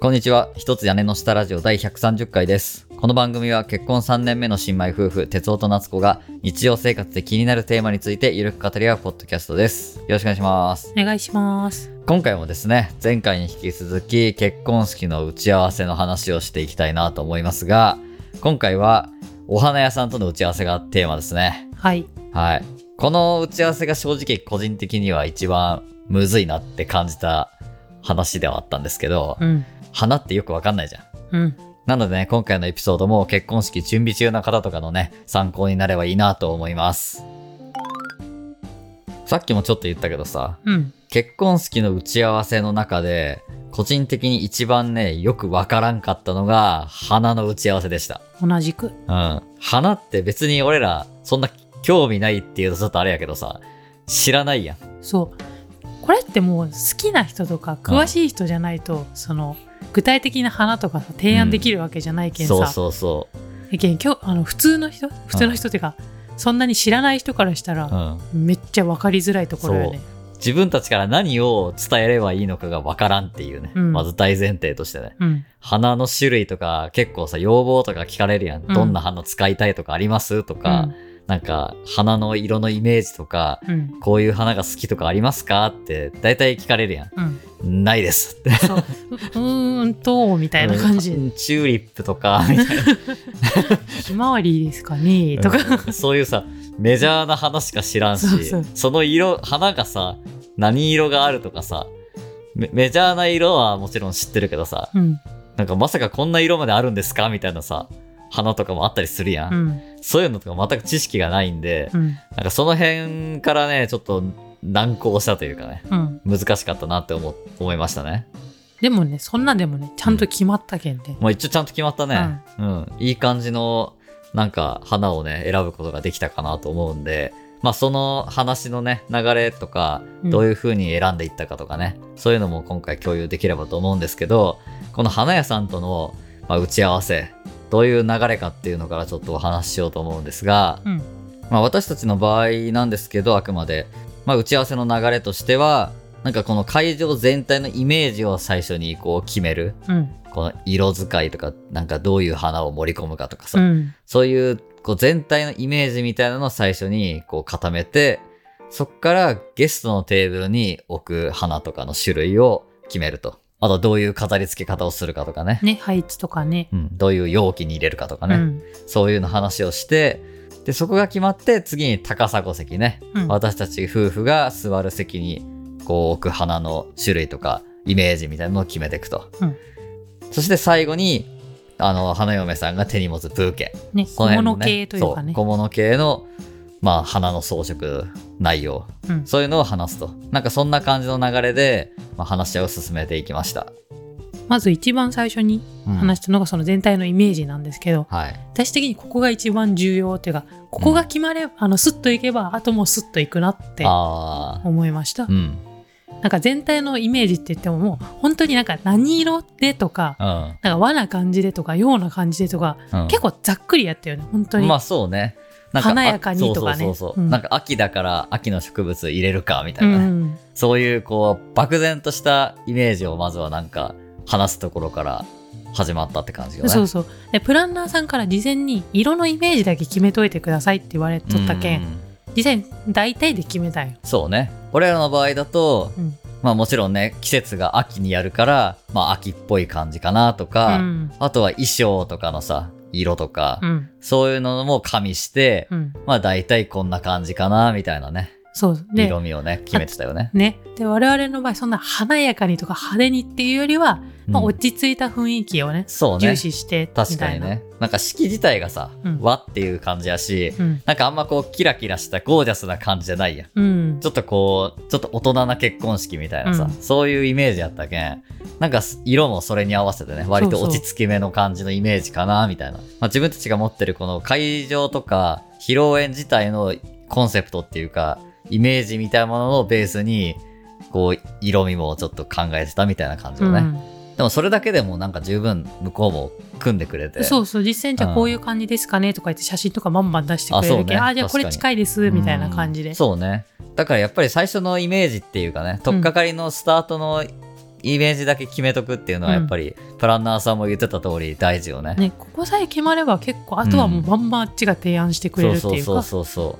こんにちは。一つ屋根の下ラジオ第130回です。この番組は結婚3年目の新米夫婦、哲夫と夏子が日常生活で気になるテーマについてゆるく語り合うポッドキャストです。よろしくお願いします。お願いします。今回もですね、前回に引き続き結婚式の打ち合わせの話をしていきたいなと思いますが、今回はお花屋さんとの打ち合わせがテーマですね。はい。はい。この打ち合わせが正直個人的には一番むずいなって感じた話ではあったんですけど、うん。花ってよくわかんないじゃん。うん。なのでね、今回のエピソードも結婚式準備中の方とかのね、参考になればいいなと思います。さっきもちょっと言ったけどさ、うん。結婚式の打ち合わせの中で、個人的に一番ね、よくわからんかったのが、花の打ち合わせでした。同じく。うん。花って別に俺ら、そんな興味ないっていうとちょっとあれやけどさ、知らないやん。そう。これってもう好きな人とか詳しい人じゃないと、その具体的な花とかさ提案できるわけじゃないけんさ。そうそうそやけん今日あの普通の人普通の人っていうか、そんなに知らない人からしたら、う。うん。めっちゃ分かりづらいところよね。自分たちから何を伝えればいいのかがわからんっていうね。うんまず大前提としてね。うん。花の種類とか結構さ、要望とか聞かれるやん。うんどんな花使いたいとかありますとか、なんか花の色のイメージとか、うん。うん。こういう花が好きとかありますかって大体聞かれるやうん。ん。ないですって。そう。うんと、みたいな感じ。うんチューリップとか、みたいなひまわりですかねとか。うんそういうさ、メジャーな花しか知らんし、その色、花がさ、何色があるとかさ、メメジャーな色はもちろん知ってるけどさ、うん。なんかまさかこんな色まであるんですかみたいなさ、花とかもあったりするやん。うん。そういうのとか全く知識がないんで、うん。なんかその辺からね、ちょっと難航したというかね、うん。難しかったなって思思いましたね。でもね、そんなんでもね、ちゃんと決まったけんね。もう一応ちゃんと決まったね。うん。いい感じの、なんか花をね、選ぶことができたかなと思うんで、まあその話のね、流れとか、うんどういう風に選んでいったかとかね、そういうのも今回共有できればと思うんですけど、この花屋さんとの、まあ、打ち合わせ、どういう流れかっていうのからちょっとお話ししようと思うんですが、うん。まあ私たちの場合なんですけど、あくまで、まあ打ち合わせの流れとしては、なんかこの会場全体のイメージを最初にこう決める。うん。この色使いとか、なんかどういう花を盛り込むかとかさ、うん。そういうこう全体のイメージみたいなのを最初にこう固めて、そっからゲストのテーブルに置く花とかの種類を決めると。あとどういう飾り付け方をするかとかね。ね、配置とかね。うん、どういう容器に入れるかとかね。うん。そういうの話をして、で、そこが決まって、次に高砂席ね。うん私たち夫婦が座る席に、こう置く花の種類とか、イメージみたいなのを決めていくと。うんそして最後に、あの、花嫁さんが手に持つブーケ。ね、小物系というかねそ。小物系の、まあ、花の装飾内容。うん。そういうのを話すと。なんかそんな感じの流れで、まあ、話し合いを進めていきました。まず一番最初にうん話したのがその全体のイメージなんですけど、はい。私的にここが一番重要っていうか、ここが決まれば、あの、スッといけば、あともうスッといくなって。思いましたう。ん。なんか全体のイメージって言ってももう、本当になんか何色でとか、うん。なんか和な感じでとか、ような感じでとか、うん結構ざっくりやったよね、本当に。まあそうね。なん華やかにとかねそうそうそうそう、うんなんか秋だから秋の植物入れるかみたういなね。ん。そういうこう漠然としたイメージをまずはなんか話すところから始まったって感じよね。そうそう。で、プランナーさんから事前に色のイメージだけ決めといてくださいって言われとったけん、うん実際に大体で決めたんよ。そうね。俺らの場合だと、うんまあもちろんね、季節が秋にやるから、まあ秋っぽい感じかなとか、うん。あとは衣装とかのさ、色とか、うん。そういうのも加味して、うん。まあ大体こんな感じかな、みたいなね、そう。で、色味をね、決めてたよね。ね。で、我々の場合、そんな華やかにとか派手にっていうよりは、まあ、うん落ち着いた雰囲気をね、そうね。重視して、確かにね。なんか式自体がさ、うん和っていう感じやし、うん。なんかあんまこうキラキラしたゴージャスな感じじゃないやん。うん。ちょっとこう、ちょっと大人な結婚式みたいなさ、うんそういうイメージやったけん。なんか色もそれに合わせてね、割と落ち着きめの感じのイメージかな、みたいな。まあ、自分たちが持ってるこの会場とか、披露宴自体のコンセプトっていうか、イメージみたいなものをベースに、こう、色味もちょっと考えてたみたいな感じのね。うんでもそれだけでもなんか十分向こうも組んでくれて。そうそう、実際にじゃこういう感じですかねとか言って写真とかバンバン出してくれるけど、あねあ、じゃあこれ近いです、みたいな感じで。うんそうね。だからやっぱり最初のイメージっていうかね、とっかかりのスタートのイメージだけ決めとくっていうのはやっぱり、プランナーさんも言ってた通り大事よね。ねここさえ決まれば結構あとはもうバンバンあっちが提案してくれるっていうか、そうそうそうそ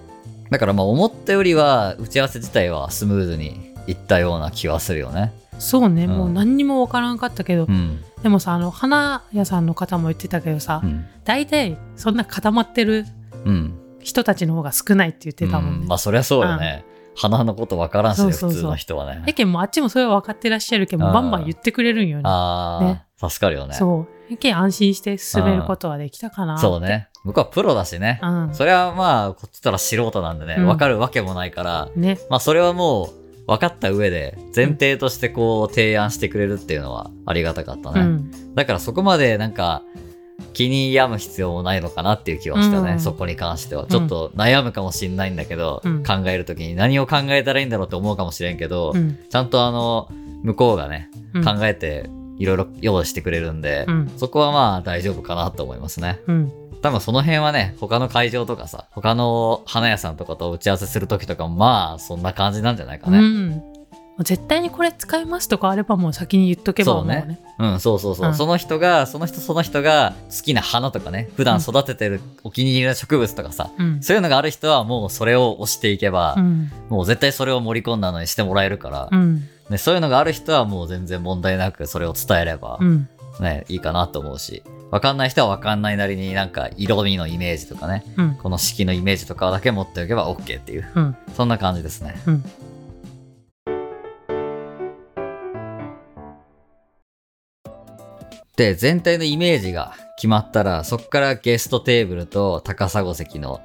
うだからまあ思ったよりは打ち合わせ自体はスムーズにいったような気はするよね。そうね、うんもう何にもわからんかったけど、うん。でもさあの花屋さんの方も言ってたけどさ、うん。大体そんな固まってるうん。人たちの方が少ないって言ってたもんね。うんまあそりゃそうよね。花のことわからんし普通の人はね。やけんもうあっちもそれは分かってらっしゃるけどうんバンバン言ってくれるんよね。ああ、ね助かるよね。そう。やけん安心して進めることはできたかな。そうね。僕はプロだしね。うん。それはまあ、こっちとら素人なんでね、うんわかるわけもないから、ね。まあそれはもう分かった上で、前提としてこう提案してくれるっていうのはありがたかったね。うん。だからそこまでなんか、気に病む必要もないのかなっていう気はしたね、うんそこに関しては。ちょっと悩むかもしんないんだけど、うん考えるときに何を考えたらいいんだろうって思うかもしれんけど、うん。ちゃんとあの、向こうがね、うん考えていろいろ用意してくれるんで、うん。そこはまあ大丈夫かなと思いますね。うん。多分その辺はね、他の会場とかさ、他の花屋さんとかと打ち合わせするときとかもまあそんな感じなんじゃないかうね。ん。絶対にこれ使いますとかあればもう先に言っとけばもうね。そうねうん、そうそうそう。うんその人が、その人その人が好きな花とかね、普段育ててるお気に入りの植物とかさ、うん。そういうのがある人はもうそれを押していけば、うん。もう絶対それを盛り込んだのにしてもらえるから、うん。ね、そういうのがある人はもう全然問題なくそれを伝えれば、うん。ね、いいかなと思うし、わかんない人はわかんないなりになんか色味のイメージとかね、うん。この式のイメージとかだけ持っておけば OK っていう、うん。そんな感じですね。うん。で、全体のイメージが決まったら、そこからゲストテーブルと高砂席の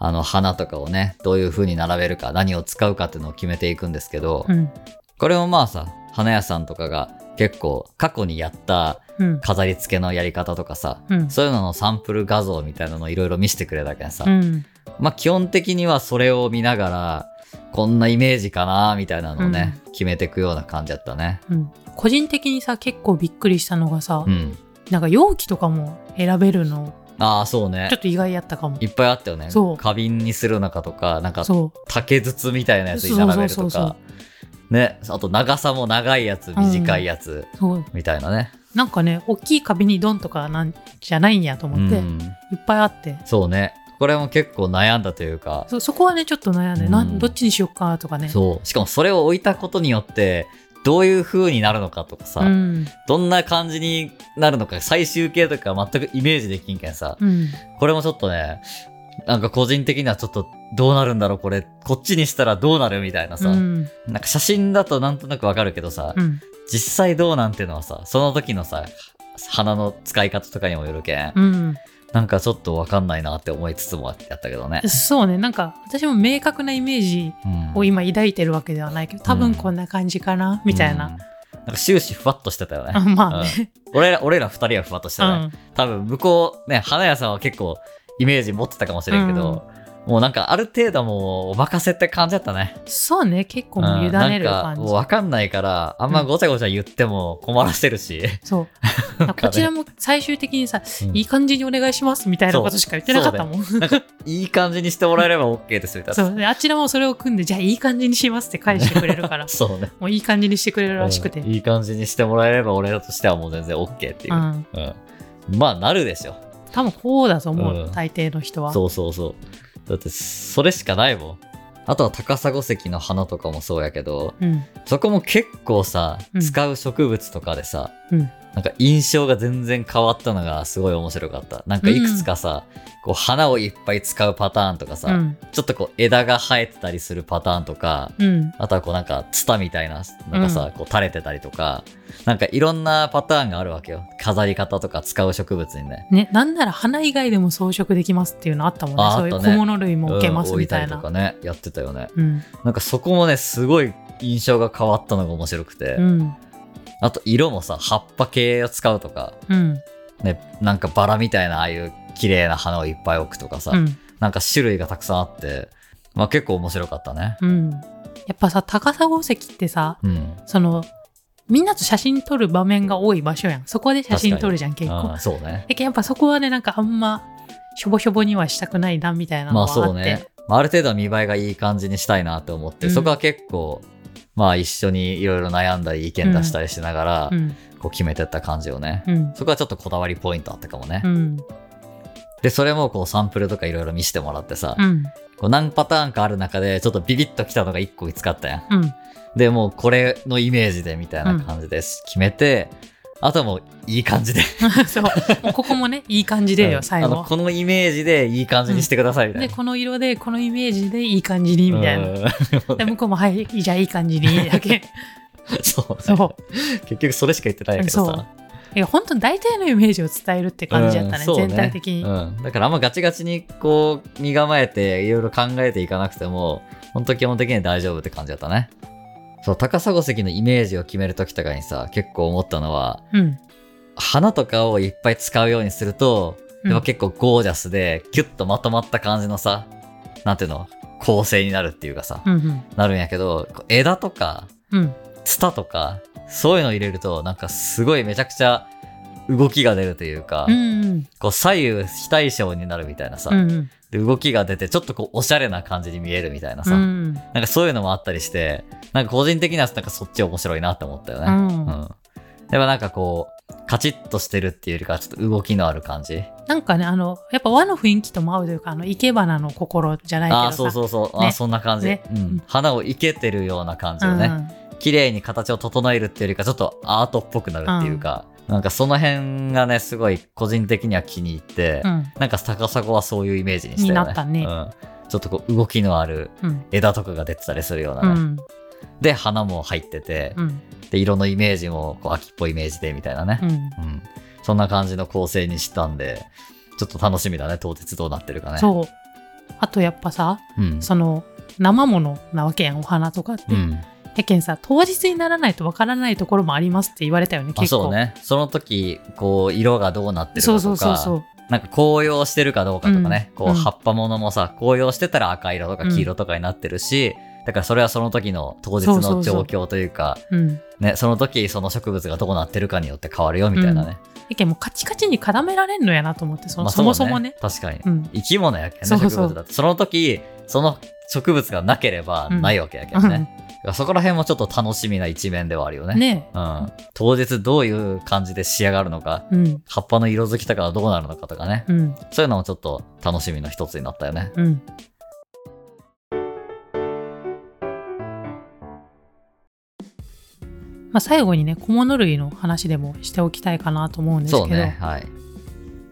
あの花とかをね、どういう風に並べるか、何を使うかっていうのを決めていくんですけど、うん。これもまあさ、花屋さんとかが結構過去にやったうん。飾り付けのやり方とかさ、うん。そういうののサンプル画像みたいなのをいろいろ見せてくれたけんさ、うん。まあ基本的にはそれを見ながら、こんなイメージかなみたいなのをね、決めていくような感じだったね。うん。個人的にさ、結構びっくりしたのがさう、ん。なんか容器とかも選べるの、ああ、そうねちょ。っと意外やったかも。いっぱいあったよね。そう花瓶にするのかとか、なんかそ竹筒みたいなやつに並べるとか。ね。あと長さも長いやつ、短いやつ。みたいなね。なんかね、大きい花瓶にドンとかなんじゃないんやと思って、いっうん。ぱいあって。そうね。これも結構悩んだというか、そそこはね、ちょっと悩んで、なうんどっちにしよっかとかね。そう。しかもそれを置いたことによって、どういう風になるのかとかさ、うん。どんな感じになるのか、最終形とか全くイメージできんけんさ、うん。これもちょっとね、なんか個人的にはちょっとどうなるんだろうこれ、こっちにしたらどうなるみたいなさ、うん。なんか写真だとなんとなくわかるけどさ、うん。実際どうなんてのはさ、その時のさ、花の使い方とかにもよるけん、うん。なんかちょっとわかんないなって思いつつもやったけどね。そうね、なんか私も明確なイメージうんを今抱いてるわけではないけど、多分こんな感じかな、みたいうんな。なんか終始ふわっとしてたよね。あ まあね。うん俺ら、俺ら二人はふわっとしてうたね。ん。多分向こう、ね、花屋さんは結構イメージ持ってたかもしれんけど、もうなんかある程度もうお任せって感じだったね。そうね、結構もう委ねるうんなんか感じ。もうわかんないから、あんまごちゃごちゃ言っても困らせるし。そう。なんかねこちらも最終的にさ、うんいい感じにお願いしますみたいなことしか言ってなかったもん。んか、いい感じにしてもらえれば OK ですみたいな。であちらもそれを組んで、じゃあいい感じにしますって返してくれるから、そうね。もういい感じにしてくれるらしくて。うんいい感じにしてもらえれば俺らとしてはもう全然 OK っていうう。ん。うん。まあ、なるでしょ。多分こうだと思う、うん大抵の人は。そうそうそう。だって、それしかないもん。あとは高砂石の花とかもそうやけど、うん。そこも結構さう、ん使う植物とかでさ、うん。なんか印象が全然変わったのがすごい面白かった。なんかいくつかさ、こう花をいっぱい使うパターンとかさ、うん。ちょっとこう枝が生えてたりするパターンとか、うん。あとはこうなんかツタみたいな、なんかさ、こう垂れてたりとか、なんかいろんなパターンがあるわけよ。飾り方とか使う植物にね。ね、なんなら花以外でも装飾できますっていうのあったもんね。あそういう小物類も置けますうん置みたいな。いたりとかね、やってたよね。うん。なんかそこもね、すごい印象が変わったのが面白くて。うん。あと色もさ、葉っぱ系を使うとか、うん。ね、なんかバラみたいなああいう綺麗な花をいっぱい置くとかさ、うん。なんか種類がたくさんあって、まあ結構面白かったね。うん。やっぱさ、高砂石ってさ、うん。その、みんなと写真撮る場面が多い場所やん。そこで写真撮るじゃん、結構。そうね。やっぱそこはね、なんかあんま、しょぼしょぼにはしたくないな、みたいなのまあはあって。そうね。まあある程度は見栄えがいい感じにしたいなと思って、うんそこは結構、まあ一緒にいろいろ悩んだり意見出したりしながら、うん。こう決めてった感じよね。うん。そこはちょっとこだわりポイントあったかもね。うん。で、それもこうサンプルとかいろいろ見せてもらってさ、うん。こう何パターンかある中でちょっとビビッときたのが1個見つかったやん。うん。で、もうこれのイメージでみたいな感じで決めて、あとはもういい感じで。そうここもねいい感じでよ最あの後このイメージでいい感じにしてくださいみたいな。でこの色でこのイメージでいい感じにみたいなな。で向こうもはいじゃあいい感じにだけ そう、そ結局それしか言ってないけどさ。ういや本当に大体のイメージを伝えるって感じだったね,、うんそう全体的に、うん。だからあんまガチガチにこう身構えていろいろ考えていかなくても、本当基本的には大丈夫って感じだったね。そう、高砂石のイメージを決めるときとかにさ、結構思ったのは、うん。花とかをいっぱい使うようにすると、うん。やっぱ結構ゴージャスで、キュッとまとまった感じのさ、なんていうの、構成になるっていうかさ、うんうん。なるんやけど、枝とか、うん。ツタとか、そういうの入れると、なんかすごいめちゃくちゃ動きが出るというか、うんうん。こう左右非対称になるみたいなさ、うんうんで動きが出てちょっとこうおしゃれな感じに見えるみたいなさ、うん。なんかそういうのもあったりして、なんか個人的にはなんかそっち面白いなって思ったよね。うん。でもなんかこう、カチッとしてるっていうよりかはちょっと動きのある感じ。なんかねあのやっぱ和の雰囲気とも合うというかあの生け花の心じゃないけどさ。ああ、そうそうそう。あね。ーそんな感じ、ね。うん。花を生けてるような感じをね。綺麗に形を整えるっていうよりかちょっとアートっぽくなるっていうか、なんかその辺がね、すごい個人的には気に入って、うんうんなんか高砂はそういうイメージにしたよね。になったねうん。ちょっとこう動きのあるうん枝とかが出てたりするようなね。うんで、花も入ってて、うんで、色のイメージもこう秋っぽいイメージでみたいなね。うんうん。そんな感じの構成にしたんで、ちょっと楽しみだね、当日どうなってるかね。そうあとやっぱさう。ん。その生ものなわけやんお花とかって、うん。やけんさ当日にならないとわからないところもありますって言われたよねあ結構。そうね。その時、こう、色がどうなってるかとか、そうそうそうそう。なんか紅葉してるかどうかとかね、こう、うん。葉っぱものもさ、紅葉してたら赤色とか黄色とかになってるし、だからそれはその時の当日そうそうのそう。状況というか、うん。ね、その時その植物がどうなってるかによって変わるよみたいなね。やけんもうカチカチに絡められんのやなと思ってその、まあそもそもね。確かに。うん。生き物やけんね、そうそう。植物だって。その時、その植物がなければないわけやけんね。だからそこら辺もちょっと楽しみな一面ではあるよね。ねうん。当日どういう感じで仕上がるのか、うん葉っぱの色づきとかはどうなるのかとかね。うんそういうのもちょっと楽しみの一つになったよね。うんまあ、最後にね小物類の話でもしておきたいかなと思うんですけど、そうね。はい。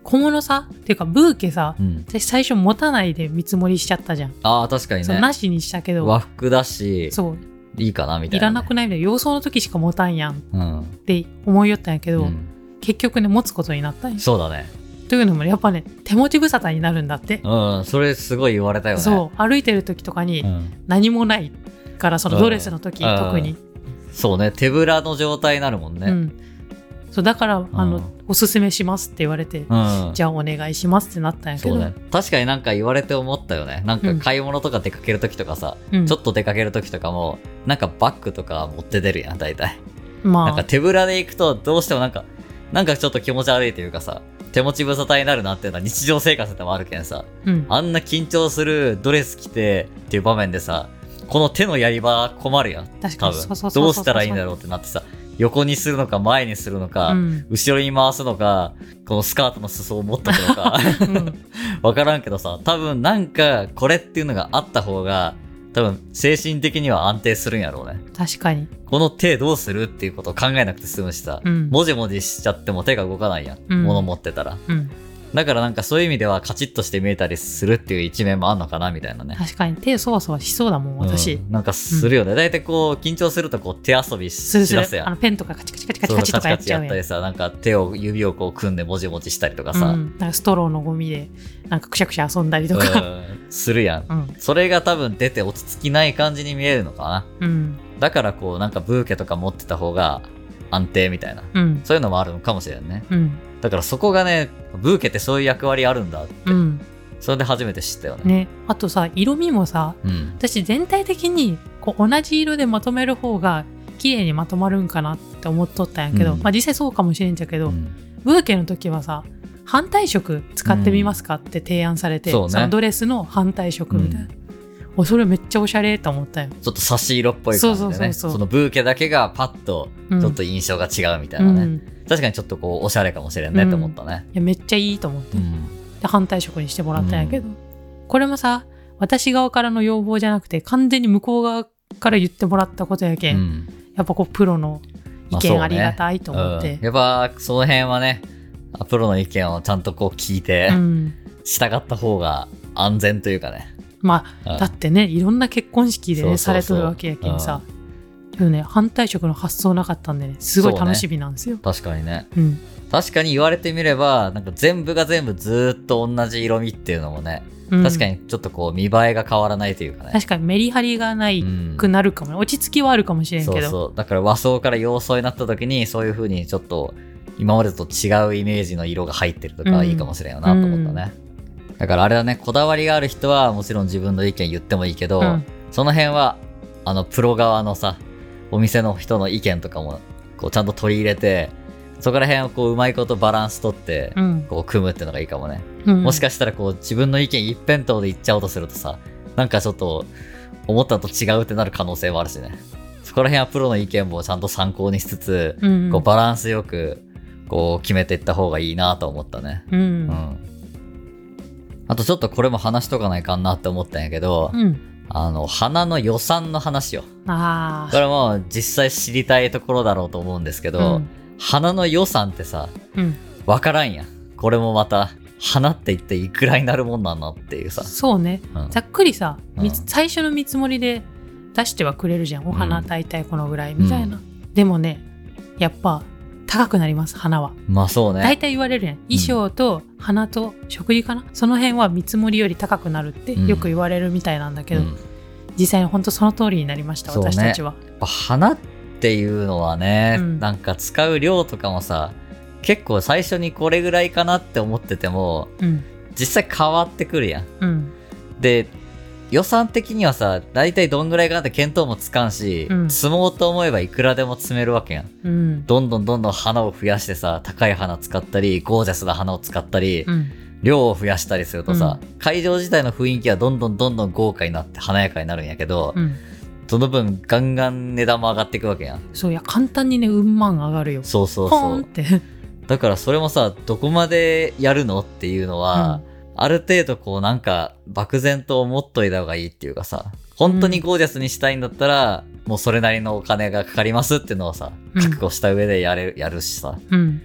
小物さ？っていうかブーケさうん。私最初持たないで見積もりしちゃったじゃん、ああ、確かにね。なしにしたけど和服だし、そういいかなみたいな、いらなくないみたいな洋装の時しか持たんやんっうん。て思いよったんやけど、うん。結局ね持つことになったんやそうだね。というのもやっぱね手持ち無沙汰になるんだって、うん。それすごい言われたよね。そう歩いてる時とかにうん。何もないからそのドレスの時、うん特に、そうね。手ぶらの状態になるもんね。うん、そうだからあの、うんおすすめしますって言われて、うん。じゃあお願いしますってなったんやけどね。確かになんか言われて思ったよね。なんか買い物とか出かけるときとかさ、うんちょっと出かけるときとかも、なんかバッグとか持って出るやん、大体。まあなんか手ぶらで行くとどうしてもなんか、なんかちょっと気持ち悪いというかさ、手持ち無沙汰になるなっていうのは日常生活でもあるけんさ、うんあんな緊張するドレス着てっていう場面でさ、この手のやり場困るやん。確かにどうしたらいいんだろうってなってさ、横にするのか前にするのか、うん。後ろに回すのか、このスカートの裾を持っとくのか、うん。わからんけどさ、多分なんかこれっていうのがあった方が、多分精神的には安定するんやろうね。確かに。この手どうするっていうことを考えなくて済むしさ、うん。もじもじしちゃっても手が動かないやん。うん。物持ってたら。うんだからなんかそういう意味ではカチッとして見えたりするっていう一面もあんのかなみたいなね。確かに手そわそわしそうだもん私、うんなんかするよね。だいたいこう緊張するとこう手遊びしだすやん。るあのペンとかカチカチカチカチカチとかやっちゃうやったりさ、なんか手を、指をこう組んでもじもじしたりとかさ、うん、なんかストローのゴミでなんかくしゃくしゃ遊んだりとかうんするやん。うんそれが多分出て落ち着きない感じに見えるのかな。うんだからこうなんかブーケとか持ってた方が安定みたいな。うんそういうのもあるのかもしれんね。うんだからそこがね、ブーケってそういう役割あるんだって、うん。それで初めて知ったよね。ね。あとさ色味もさうん。私全体的にこう同じ色でまとめる方が綺麗にまとまるんかなって思っとったんやけど、うん。まあ実際そうかもしれんじゃけど、うん。ブーケの時はさ反対色使ってみますかって提案されて、そうね。のドレスの反対色みたいな、おそれめっちゃおしゃれと思ったよ。ちょっと差し色っぽい感じでね。そのブーケだけがパッと、うん。ちょっと印象が違うみたいなね。うん、い確かにちょっとこう、おしゃれかもしれんねって思ったね。やめっちゃいいと思って、うん。で反対色にしてもらったんやけど、これもさ私側からの要望じゃなくて完全に向こう側から言ってもらったことやけ、うん。ん。やっぱこうプロの意見ありがたいと思って。うん、やっぱ、その辺はね、プロの意見をちゃんとこう聞いて、うん。従った方が安全というかね。まあうん。だってねいろんな結婚式でねされとるわけやけんさ、でもね。反対色の発想なかったんでね。すごい楽しみなんですよ。確かにね。うん。確かに言われてみれば、なんか全部が全部ずーっと同じ色味っていうのもね、うん。確かにちょっとこう見栄えが変わらないというかね。確かにメリハリがないうん。くなるかも。ね落ち着きはあるかもしれんけど。そうそう。だから和装から洋装になった時に、そういう風にちょっと今までと違うイメージの色が入ってるとかいいかもしれんよなと思ったね。だからあれだね、こだわりがある人はもちろん自分の意見言ってもいいけど、うん。その辺は、あの、プロ側のさ、お店の人の意見とかも、こうちゃんと取り入れて、そこら辺をこううまいことバランス取って、うんこう組むってのがいいかもね。うんもしかしたらこう自分の意見一辺倒で言っちゃおうとするとさ、なんかちょっと思ったのと違うってなる可能性もあるしね。そこら辺はプロの意見もちゃんと参考にしつつ、うんこうバランスよくこう決めていった方がいいなと思ったね。うんうん。あとちょっとこれも話しとかないかんなって思ったんやけど、うんあの、花の予算の話よ。あこれも実際知りたいところだろうと思うんですけあど、花の予算ってさ、うん。わからんやん。これもまた、花って一体いくらになるもんなんだっていうさ。そうね。うん。ざっくりさ、最初の見積もりで出してはくれるじゃん。お花うん。大体このぐらいみたいな、でもねやっぱ高くなります花は。まあそうね。大体言われるやん。衣装と花と食事かな、その辺は見積もりより高くなるってうん。よく言われるみたいなんだけど、うん。実際に本当その通りになりましたね。私たちは。やっぱ花っていうのはね、うん。なんか使う量とかもさ、結構最初にこれぐらいかなって思ってても、うん。実際変わってくるやん。うん。で、予算的にはさ、大体どんぐらいかなって見当もつかんし、うん。積もうと思えばいくらでも積めるわけやん。うん。どんどんどんどん花を増やしてさ、高い花使ったり、ゴージャスな花を使ったり、うん。量を増やしたりするとさ、会場自体の雰囲気はどんどんどんどん豪華になって華やかになるんやけど、うん。その分ガンガン値段も上がっていくわけやん。そういや簡単にねうん万上がるよ。そうそうポそう。だからそれもさ、どこまでやるのっていうのは、ある程度こうなんか漠然と思っといた方がいいっていうかさ、本当にゴージャスにしたいんだったら、もうそれなりのお金がかかりますっていうのをさ、うん覚悟した上でやれる、やるしさ。うん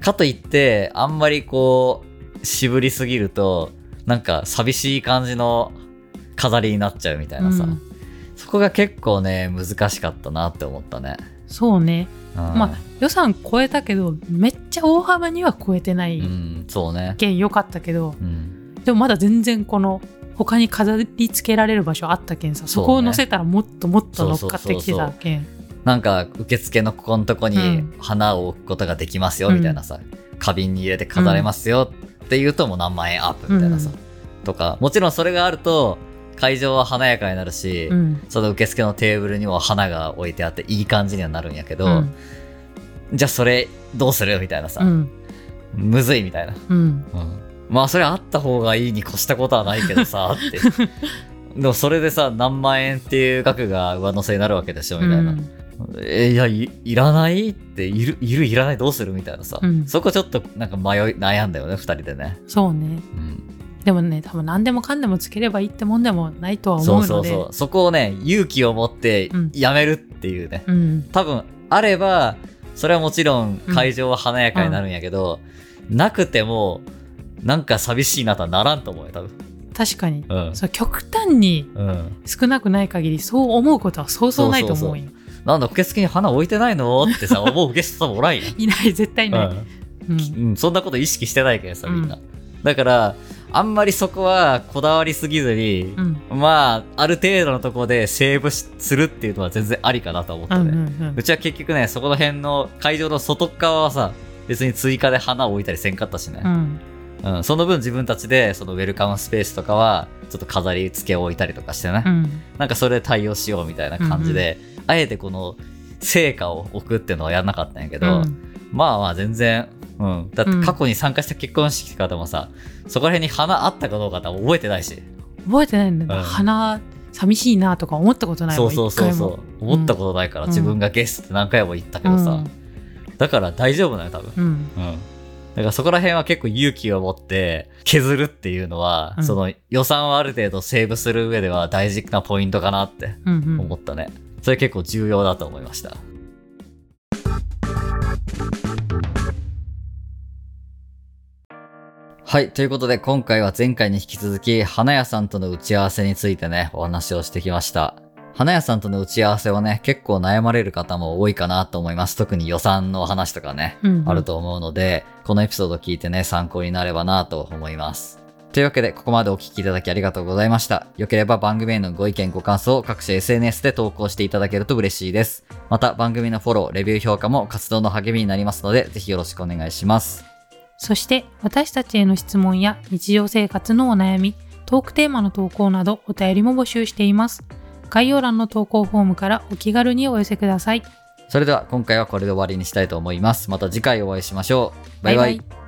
かといって、あんまりこう、渋りすぎると、なんか寂しい感じの飾りになっちゃうみたいなさ。うんそこが結構ね、難しかったなって思ったね。そうねうん、まあ予算超えたけどめっちゃ大幅には超えてないうん、そうね。件良かったけど、うん。でもまだ全然この他に飾り付けられる場所あったけんさそこを載せたらもっともっと乗っかってきてたけん。なんか、受付のここのとこにうん。花を置くことができますよ、うん。みたいなさ、花瓶に入れて飾れますよって言うともう何万円アップみたいなさ、うんとか、もちろんそれがあると、会場は華やかになるし、うん。その受付のテーブルにも花が置いてあっていい感じにはなるんやけど、うん。じゃあそれどうする？みたいなさ、うん。むずいみたいな。うん。うんまあそれあった方がいいに越したことはないけどさ、って。でもそれでさ、何万円っていう額が上乗せになるわけでしょ、みたいな。え、いやい、いらないって、いる、いる、いらない、どうするみたいなさ。うんそこちょっとなんか迷い、悩んだよね、二人でね。そうねうん。でもね多分何でもかんでもつければいいってもんでもないとは思そううのでそうそう。そこをね、勇気を持ってうんやめるっていうね。うん多分、あれば、それはもちろん会場は華やかになるんやけど、なくても、なんか寂しいなとはならんと思うよ、多分。確かにうん。そう極端にうん。少なくない限りそう思うことはそうそうないと思うよなんだ、受付に花置いてないのってさ、思うゲストさんもおらんやん。いない絶対いない、うんうん、そんなこと意識してないけどさ、みんな。だから、あんまりそこはこだわりすぎずに、うんまあ、ある程度のところでセーブしするっていうのは全然ありかなと思ったうんね。うんうちは結局ね、そこの辺の会場の外側はさ、別に追加で花を置いたりせんかったしねう。んうん、その分自分たちで、そのウェルカムスペースとかは、ちょっと飾り付けを置いたりとかしてね。うん。なんかそれで対応しようみたいな感じで、あえてこの成果を置くっていうのはやんなかったんやけど、うん。まあまあ全然、うん。だって過去に参加した結婚式とかでもさ、そこら辺に花あったかどうかって覚えてないし。覚えてないんだ。よ、うん。花寂しいなとか思ったことないもんそうそうそうそう。思ったことないから、うん。自分がゲスって何回も言ったけどさ、だから大丈夫だよ多分。うんうん。うんだからそこら辺は結構勇気を持って削るっていうのは、うんその予算をある程度セーブする上では大事なポイントかなってうんうん思ったね。それ結構重要だと思いました。はい。ということで、今回は前回に引き続き、花屋さんとの打ち合わせについてね、お話をしてきました。花屋さんとの打ち合わせはね、結構悩まれる方も多いかなと思います。特に予算の話とかね、うんうんあると思うので、このエピソード聞いてね、参考になればなと思います。というわけで、ここまでお聞きいただきありがとうございました。よければ番組へのご意見ご感想を各種 SNS で投稿していただけると嬉しいです。また、番組のフォロー、レビュー評価も活動の励みになりますので、ぜひよろしくお願いします。そして私たちへの質問や日常生活のお悩み、トークテーマの投稿などお便りも募集しています。概要欄の投稿フォームからお気軽にお寄せください。それでは今回はこれで終わりにしたいと思います。また次回お会いしましょう。バイバイ。イ